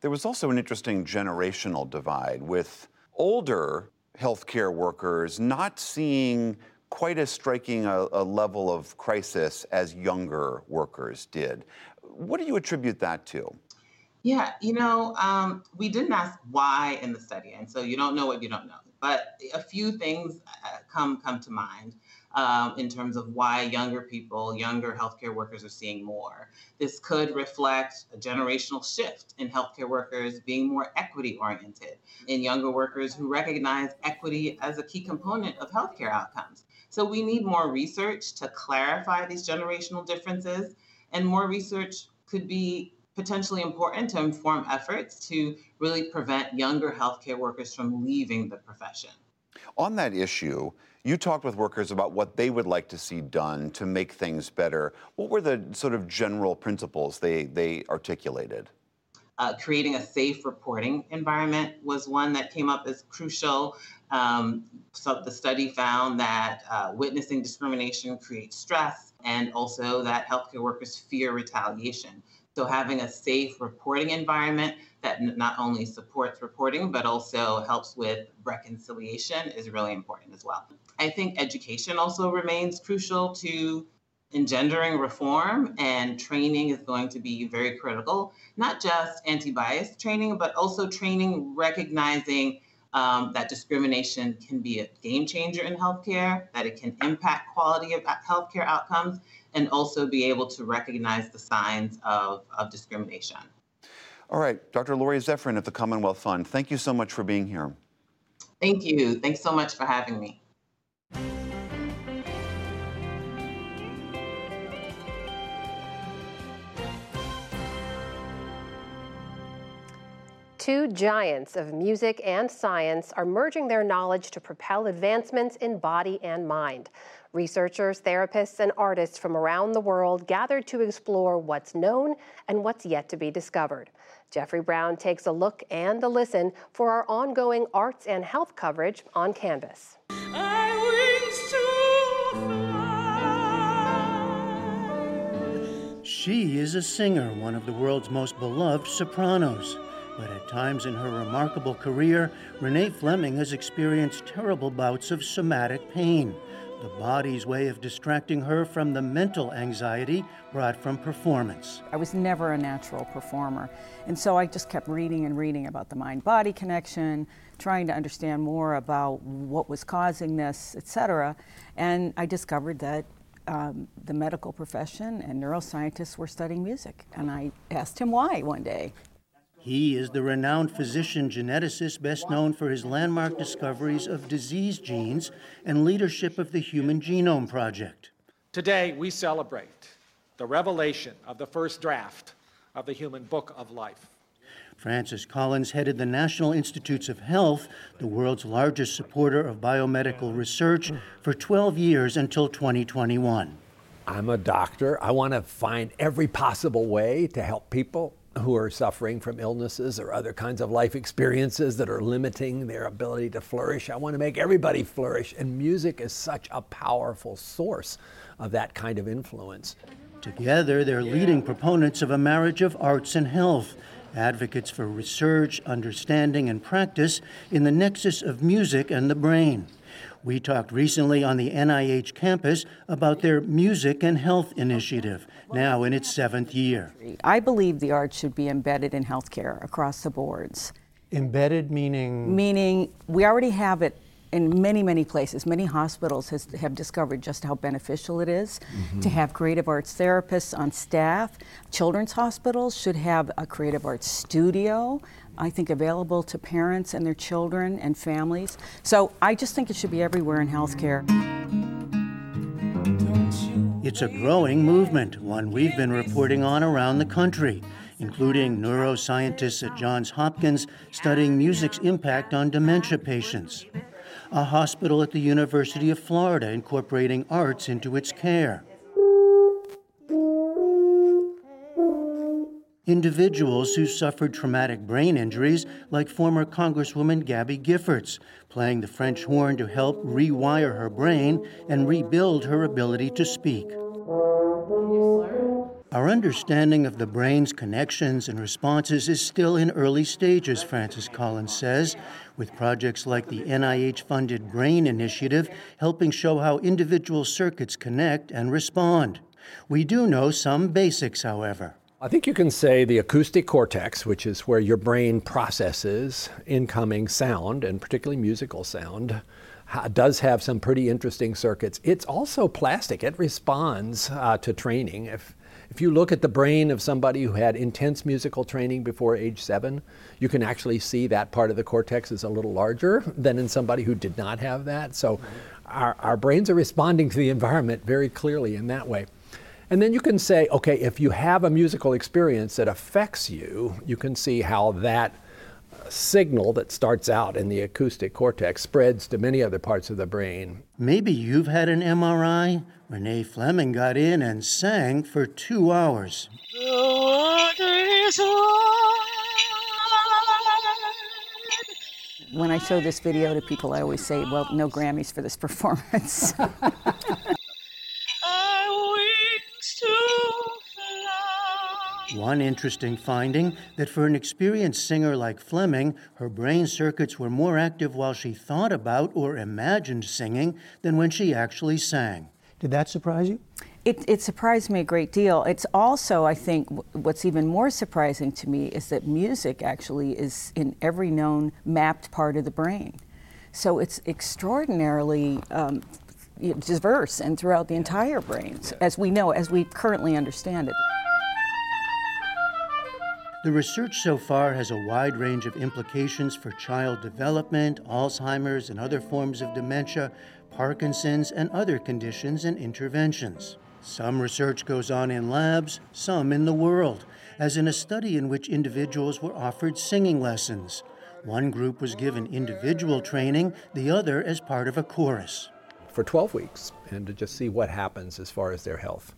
There was also an interesting generational divide with older healthcare workers not seeing quite as striking a, a level of crisis as younger workers did. What do you attribute that to?
Yeah, you know, um, we didn't ask why in the study, and so you don't know what you don't know. But a few things uh, come come to mind um, in terms of why younger people, younger healthcare workers, are seeing more. This could reflect a generational shift in healthcare workers being more equity oriented, in younger workers who recognize equity as a key component of healthcare outcomes. So we need more research to clarify these generational differences, and more research could be potentially important to inform efforts to really prevent younger healthcare workers from leaving the profession.
On that issue, you talked with workers about what they would like to see done to make things better. What were the sort of general principles they, they articulated?
Uh, creating a safe reporting environment was one that came up as crucial. Um, so the study found that uh, witnessing discrimination creates stress and also that healthcare workers fear retaliation. So having a safe reporting environment that not only supports reporting, but also helps with reconciliation is really important as well. I think education also remains crucial to engendering reform and training is going to be very critical, not just anti-bias training, but also training recognizing um, that discrimination can be a game changer in healthcare, that it can impact quality of healthcare outcomes, and also be able to recognize the signs of, of discrimination.
All right, Dr. Laurie Zephyrin of the Commonwealth Fund, thank you so much for being here.
Thank you. Thanks so much for having me.
Two giants of music and science are merging their knowledge to propel advancements in body and mind. Researchers, therapists, and artists from around the world gathered to explore what's known and what's yet to be discovered. Jeffrey Brown takes a look and a listen for our ongoing arts and health coverage on Canvas.
She is a singer, one of the world's most beloved sopranos. But at times in her remarkable career, Renee Fleming has experienced terrible bouts of somatic pain. the body's way of distracting her from the mental anxiety brought from performance.
I was never a natural performer, and so I just kept reading and reading about the mind body connection, trying to understand more about what was causing this, etc. And I discovered that um, the medical profession and neuroscientists were studying music. And I asked him why one day.
He is the renowned physician geneticist best known for his landmark discoveries of disease genes and leadership of the Human Genome Project.
Today, we celebrate the revelation of the first draft of the Human Book of Life.
Francis Collins headed the National Institutes of Health, the world's largest supporter of biomedical research, for 12 years until 2021.
I'm a doctor. I want to find every possible way to help people who are suffering from illnesses or other kinds of life experiences that are limiting their ability to flourish. I want to make everybody flourish, and music is such a powerful source of that kind of influence.
Together, they're leading proponents of a marriage of arts and health, advocates for research, understanding, and practice in the nexus of music and the brain. We talked recently on the NIH campus about their Music and Health Initiative, now in its seventh year.
I believe the arts should be embedded in healthcare across the boards.
Embedded meaning?
Meaning we already have it in many, many places. Many hospitals has, have discovered just how beneficial it is mm-hmm. to have creative arts therapists on staff. Children's hospitals should have a creative arts studio I think, available to parents and their children and families. So I just think it should be everywhere in healthcare.
It's a growing movement, one we've been reporting on around the country, including neuroscientists at Johns Hopkins studying music's impact on dementia patients, a hospital at the University of Florida incorporating arts into its care individuals who suffered traumatic brain injuries, like former Congresswoman Gabby Giffords, playing the French horn to help rewire her brain and rebuild her ability to speak. Our understanding of the brain's connections and responses is still in early stages, Francis Collins says, with projects like the NIH funded Brain Initiative helping show how individual circuits connect and respond. We do know some basics, however.
I think you can say the acoustic cortex, which is where your brain processes incoming sound, and particularly musical sound, does have some pretty interesting circuits. It's also plastic. It responds uh, to training. If, if you look at the brain of somebody who had intense musical training before age seven, you can actually see that part of the cortex is a little larger than in somebody who did not have that. So our, our brains are responding to the environment very clearly in that way. And then you can say, okay, if you have a musical experience that affects you, you can see how that signal that starts out in the acoustic cortex spreads to many other parts of the brain.
Maybe you've had an MRI. Renee Fleming got in and sang for two hours.
When I show this video to people, I always say, well, no Grammys for this *laughs* performance. *laughs*
One interesting finding that for an experienced singer like Fleming, her brain circuits were more active while she thought about or imagined singing than when she actually sang.
Did that surprise you?
It, it, surprised me a great deal. It's also, I think, what's even more surprising to me is that music actually is in every known mapped part of the brain. So it's extraordinarily um, diverse and throughout the entire brain, as we know, as we currently understand it.
The research so far has a wide range of implications for child development, Alzheimer's and other forms of dementia, Parkinson's, and other conditions and interventions. Some research goes on in labs, some in the world, as in a study in which individuals were offered singing lessons. One group was given individual training, the other as part of a chorus.
For 12 weeks, and to just see what happens as far as their health.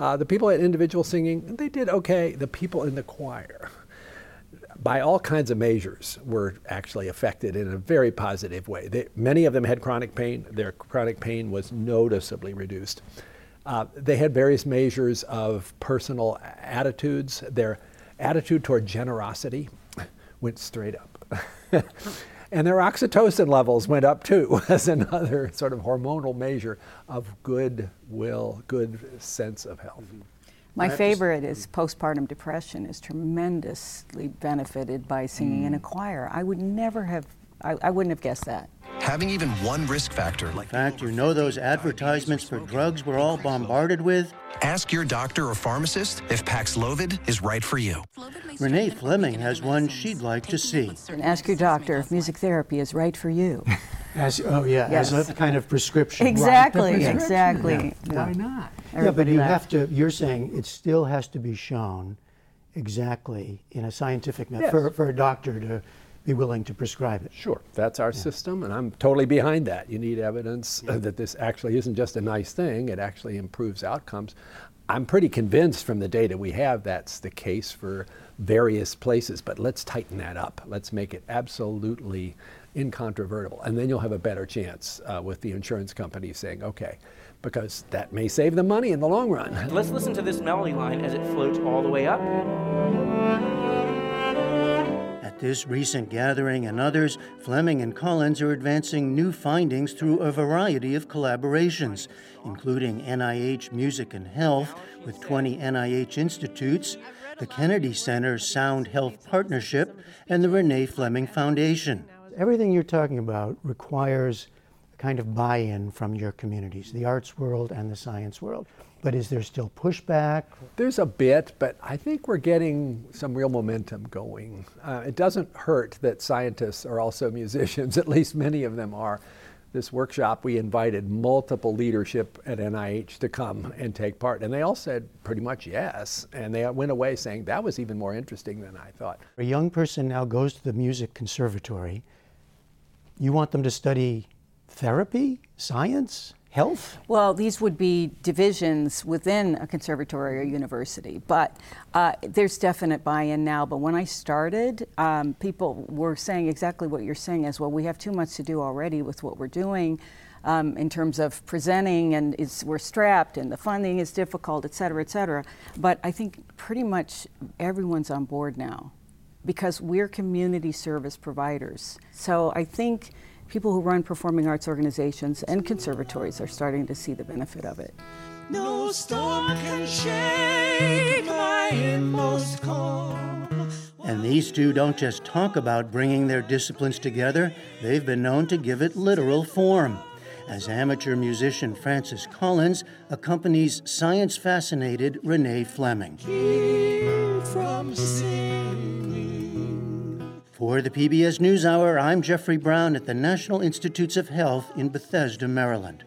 Uh, the people at individual singing, they did okay. The people in the choir, by all kinds of measures, were actually affected in a very positive way. They, many of them had chronic pain. Their chronic pain was noticeably reduced. Uh, they had various measures of personal attitudes. Their attitude toward generosity *laughs* went straight up. *laughs* And their oxytocin levels went up too, *laughs* as another sort of hormonal measure of good will, good sense of health. Mm-hmm.
My favorite is postpartum depression is tremendously benefited by singing mm. in a choir. I would never have, I, I wouldn't have guessed that.
Having even one risk factor like
In fact, you know those advertisements for drugs we're all bombarded with?
Ask your doctor or pharmacist if Paxlovid is right for you.
Renee Fleming has one she'd like to see.
Ask your doctor if music therapy is right for you. *laughs*
As oh yeah, yes. as a kind of prescription.
Exactly, right. exactly.
Yeah. Why not?
yeah, but you have to. You're saying it still has to be shown exactly in a scientific method yes. for, for a doctor to be willing to prescribe it.
Sure, that's our yeah. system, and I'm totally behind that. You need evidence yeah. that this actually isn't just a nice thing; it actually improves outcomes. I'm pretty convinced from the data we have that's the case for various places, but let's tighten that up. Let's make it absolutely incontrovertible. And then you'll have a better chance uh, with the insurance company saying, okay, because that may save them money in the long run.
Let's listen to this melody line as it floats all the way up.
This recent gathering and others, Fleming and Collins are advancing new findings through a variety of collaborations, including NIH Music and Health with 20 NIH institutes, the Kennedy Center Sound Health Partnership, and the Renee Fleming Foundation.
Everything you're talking about requires kind of buy in from your communities, the arts world and the science world. But is there still pushback?
There's a bit, but I think we're getting some real momentum going. Uh, it doesn't hurt that scientists are also *laughs* musicians, at least many of them are. This workshop, we invited multiple leadership at NIH to come and take part, and they all said pretty much yes. And they went away saying that was even more interesting than I thought.
A young person now goes to the music conservatory you want them to study therapy, science, health?
Well, these would be divisions within a conservatory or university, but uh, there's definite buy in now. But when I started, um, people were saying exactly what you're saying as well. We have too much to do already with what we're doing. Um, in terms of presenting, and we're strapped, and the funding is difficult, et cetera, et cetera. But I think pretty much everyone's on board now because we're community service providers. So I think people who run performing arts organizations and conservatories are starting to see the benefit of it. No storm can shake my
inmost calm. And these two don't just talk about bringing their disciplines together, they've been known to give it literal form. As amateur musician Francis Collins accompanies science fascinated Renee Fleming. For the PBS NewsHour, I'm Jeffrey Brown at the National Institutes of Health in Bethesda, Maryland.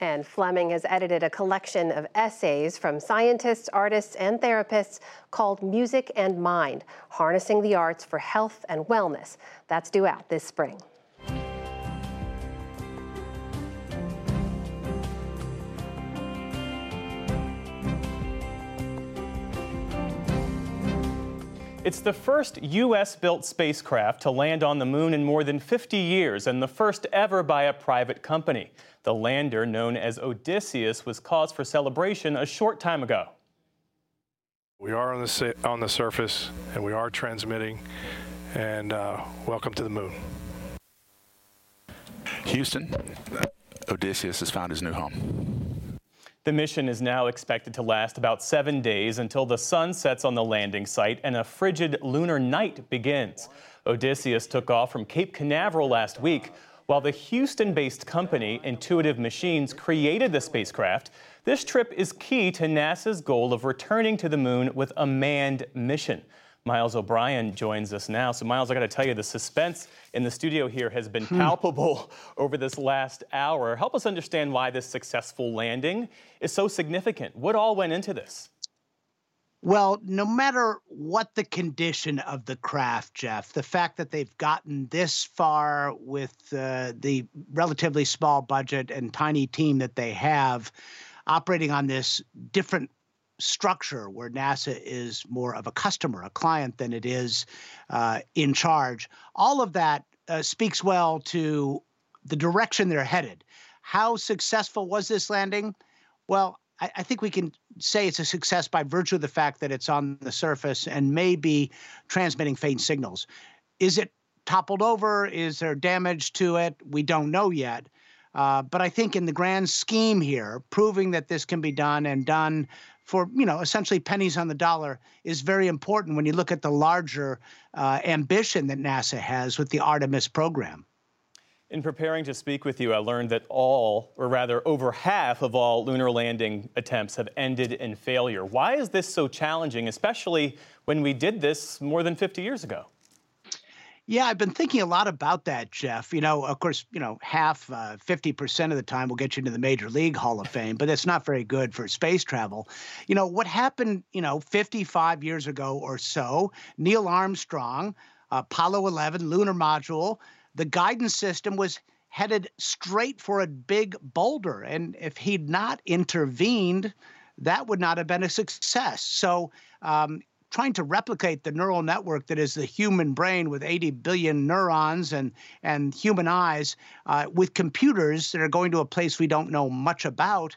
And Fleming has edited a collection of essays from scientists, artists, and therapists called Music and Mind Harnessing the Arts for Health and Wellness. That's due out this spring.
It's the first U.S. built spacecraft to land on the moon in more than 50 years and the first ever by a private company. The lander, known as Odysseus, was cause for celebration a short time ago.
We are on the, on the surface and we are transmitting, and uh, welcome to the moon.
Houston, Odysseus has found his new home.
The mission is now expected to last about seven days until the sun sets on the landing site and a frigid lunar night begins. Odysseus took off from Cape Canaveral last week. While the Houston based company Intuitive Machines created the spacecraft, this trip is key to NASA's goal of returning to the moon with a manned mission. Miles O'Brien joins us now. So, Miles, I got to tell you, the suspense in the studio here has been hmm. palpable *laughs* over this last hour. Help us understand why this successful landing is so significant. What all went into this?
Well, no matter what the condition of the craft, Jeff, the fact that they've gotten this far with uh, the relatively small budget and tiny team that they have, operating on this different structure where NASA is more of a customer, a client, than it is uh, in charge. All of that uh, speaks well to the direction they're headed. How successful was this landing? Well, I, I think we can say it's a success by virtue of the fact that it's on the surface and may be transmitting faint signals. Is it toppled over? Is there damage to it? We don't know yet. Uh, but I think in the grand scheme here, proving that this can be done and done for you know essentially pennies on the dollar is very important when you look at the larger uh, ambition that NASA has with the Artemis program.
In preparing to speak with you, I learned that all, or rather over half of all lunar landing attempts have ended in failure. Why is this so challenging, especially when we did this more than 50 years ago?
Yeah, I've been thinking a lot about that, Jeff. You know, of course, you know, half, uh, 50% of the time will get you into the Major League Hall of Fame, but it's not very good for space travel. You know, what happened, you know, 55 years ago or so, Neil Armstrong, Apollo 11 lunar module, the guidance system was headed straight for a big boulder. And if he'd not intervened, that would not have been a success. So, um, trying to replicate the neural network that is the human brain with 80 billion neurons and, and human eyes uh, with computers that are going to a place we don't know much about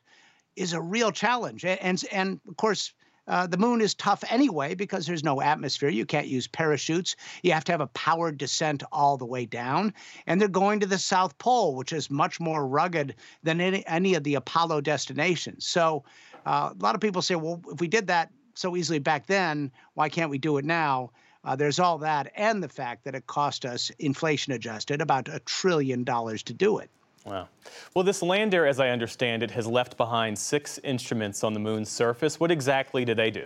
is a real challenge. And, and of course, uh, the moon is tough anyway because there's no atmosphere. You can't use parachutes. You have to have a powered descent all the way down. And they're going to the South Pole, which is much more rugged than any, any of the Apollo destinations. So uh, a lot of people say, well, if we did that, so easily back then, why can't we do it now? Uh, there's all that, and the fact that it cost us, inflation adjusted, about a trillion dollars to do it.
Wow. Well, this lander, as I understand it, has left behind six instruments on the moon's surface. What exactly do they do?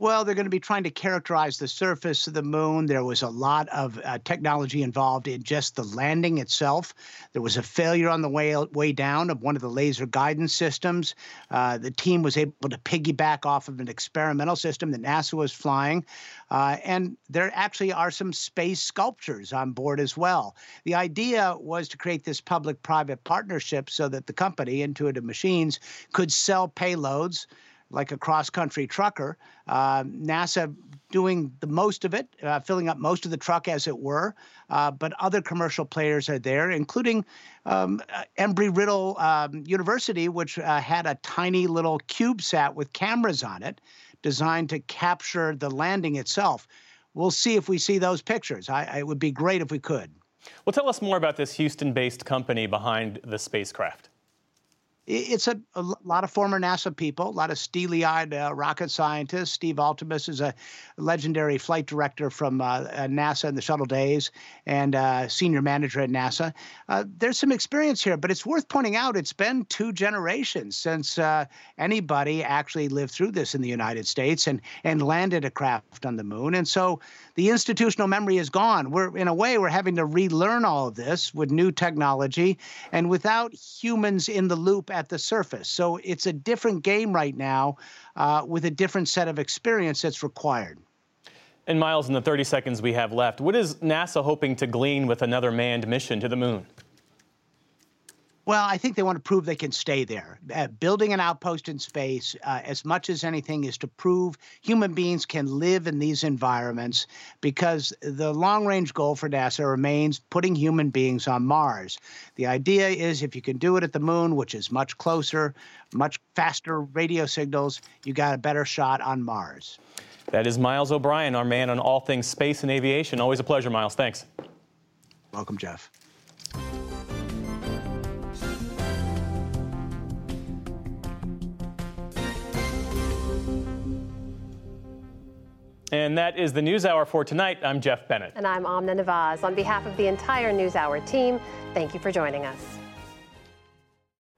Well, they're going to be trying to characterize the surface of the moon. There was a lot of uh, technology involved in just the landing itself. There was a failure on the way way down of one of the laser guidance systems. Uh, the team was able to piggyback off of an experimental system that NASA was flying, uh, and there actually are some space sculptures on board as well. The idea was to create this public-private partnership so that the company, Intuitive Machines, could sell payloads like a cross country trucker. Uh, NASA doing the most of it, uh, filling up most of the truck, as it were. Uh, but other commercial players are there, including um, Embry Riddle um, University, which uh, had a tiny little CubeSat with cameras on it designed to capture the landing itself. We'll see if we see those pictures. I, I, it would be great if we could.
Well, tell us more about this Houston based company behind the spacecraft
it's a, a, lot of former NASA people, a lot of steely eyed uh, rocket scientists. Steve Altemus is a legendary flight director from uh, uh NASA in the shuttle days and uh, senior manager at NASA. Uh, there's some experience here, but it's worth pointing out it's been two generations since uh, anybody actually lived through this in the United States and, and landed a craft on the moon. And so the institutional memory is gone. We're, in a way, we're having to relearn all of this with new technology and without humans in the loop at the surface. So it's a different game right now uh, with a different set of experience that's required.
And Miles, in the 30 seconds we have left, what is NASA hoping to glean with another manned mission to the moon?
Well, I think they want to prove they can stay there. Uh, building an outpost in space, uh, as much as anything, is to prove human beings can live in these environments because the long range goal for NASA remains putting human beings on Mars. The idea is if you can do it at the moon, which is much closer, much faster radio signals, you got a better shot on Mars.
That is Miles O'Brien, our man on all things space and aviation. Always a pleasure, Miles. Thanks.
Welcome, Jeff.
And that is the News Hour for tonight. I'm Jeff Bennett.
And I'm Amna Nawaz. On behalf of the entire News Hour team, thank you for joining us.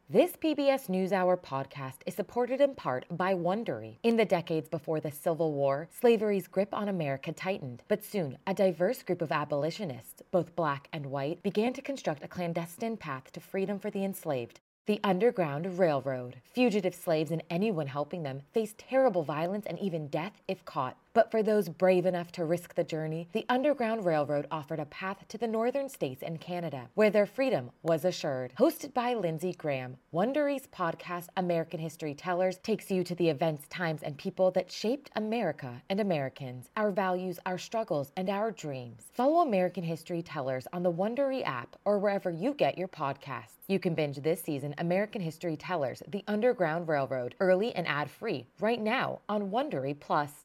This PBS NewsHour podcast is supported in part by Wondery. In the decades before the Civil War, slavery's grip on America tightened. But soon, a diverse group of abolitionists, both black and white, began to construct a clandestine path to freedom for the enslaved. The Underground Railroad. Fugitive slaves and anyone helping them faced terrible violence and even death if caught. But for those brave enough to risk the journey, the Underground Railroad offered a path to the northern states and Canada, where their freedom was assured. Hosted by Lindsay Graham, Wondery's podcast American History Tellers takes you to the events, times, and people that shaped America and Americans, our values, our struggles, and our dreams. Follow American History Tellers on the Wondery app or wherever you get your podcasts. You can binge this season American History Tellers, The Underground Railroad, early and ad-free right now on Wondery Plus.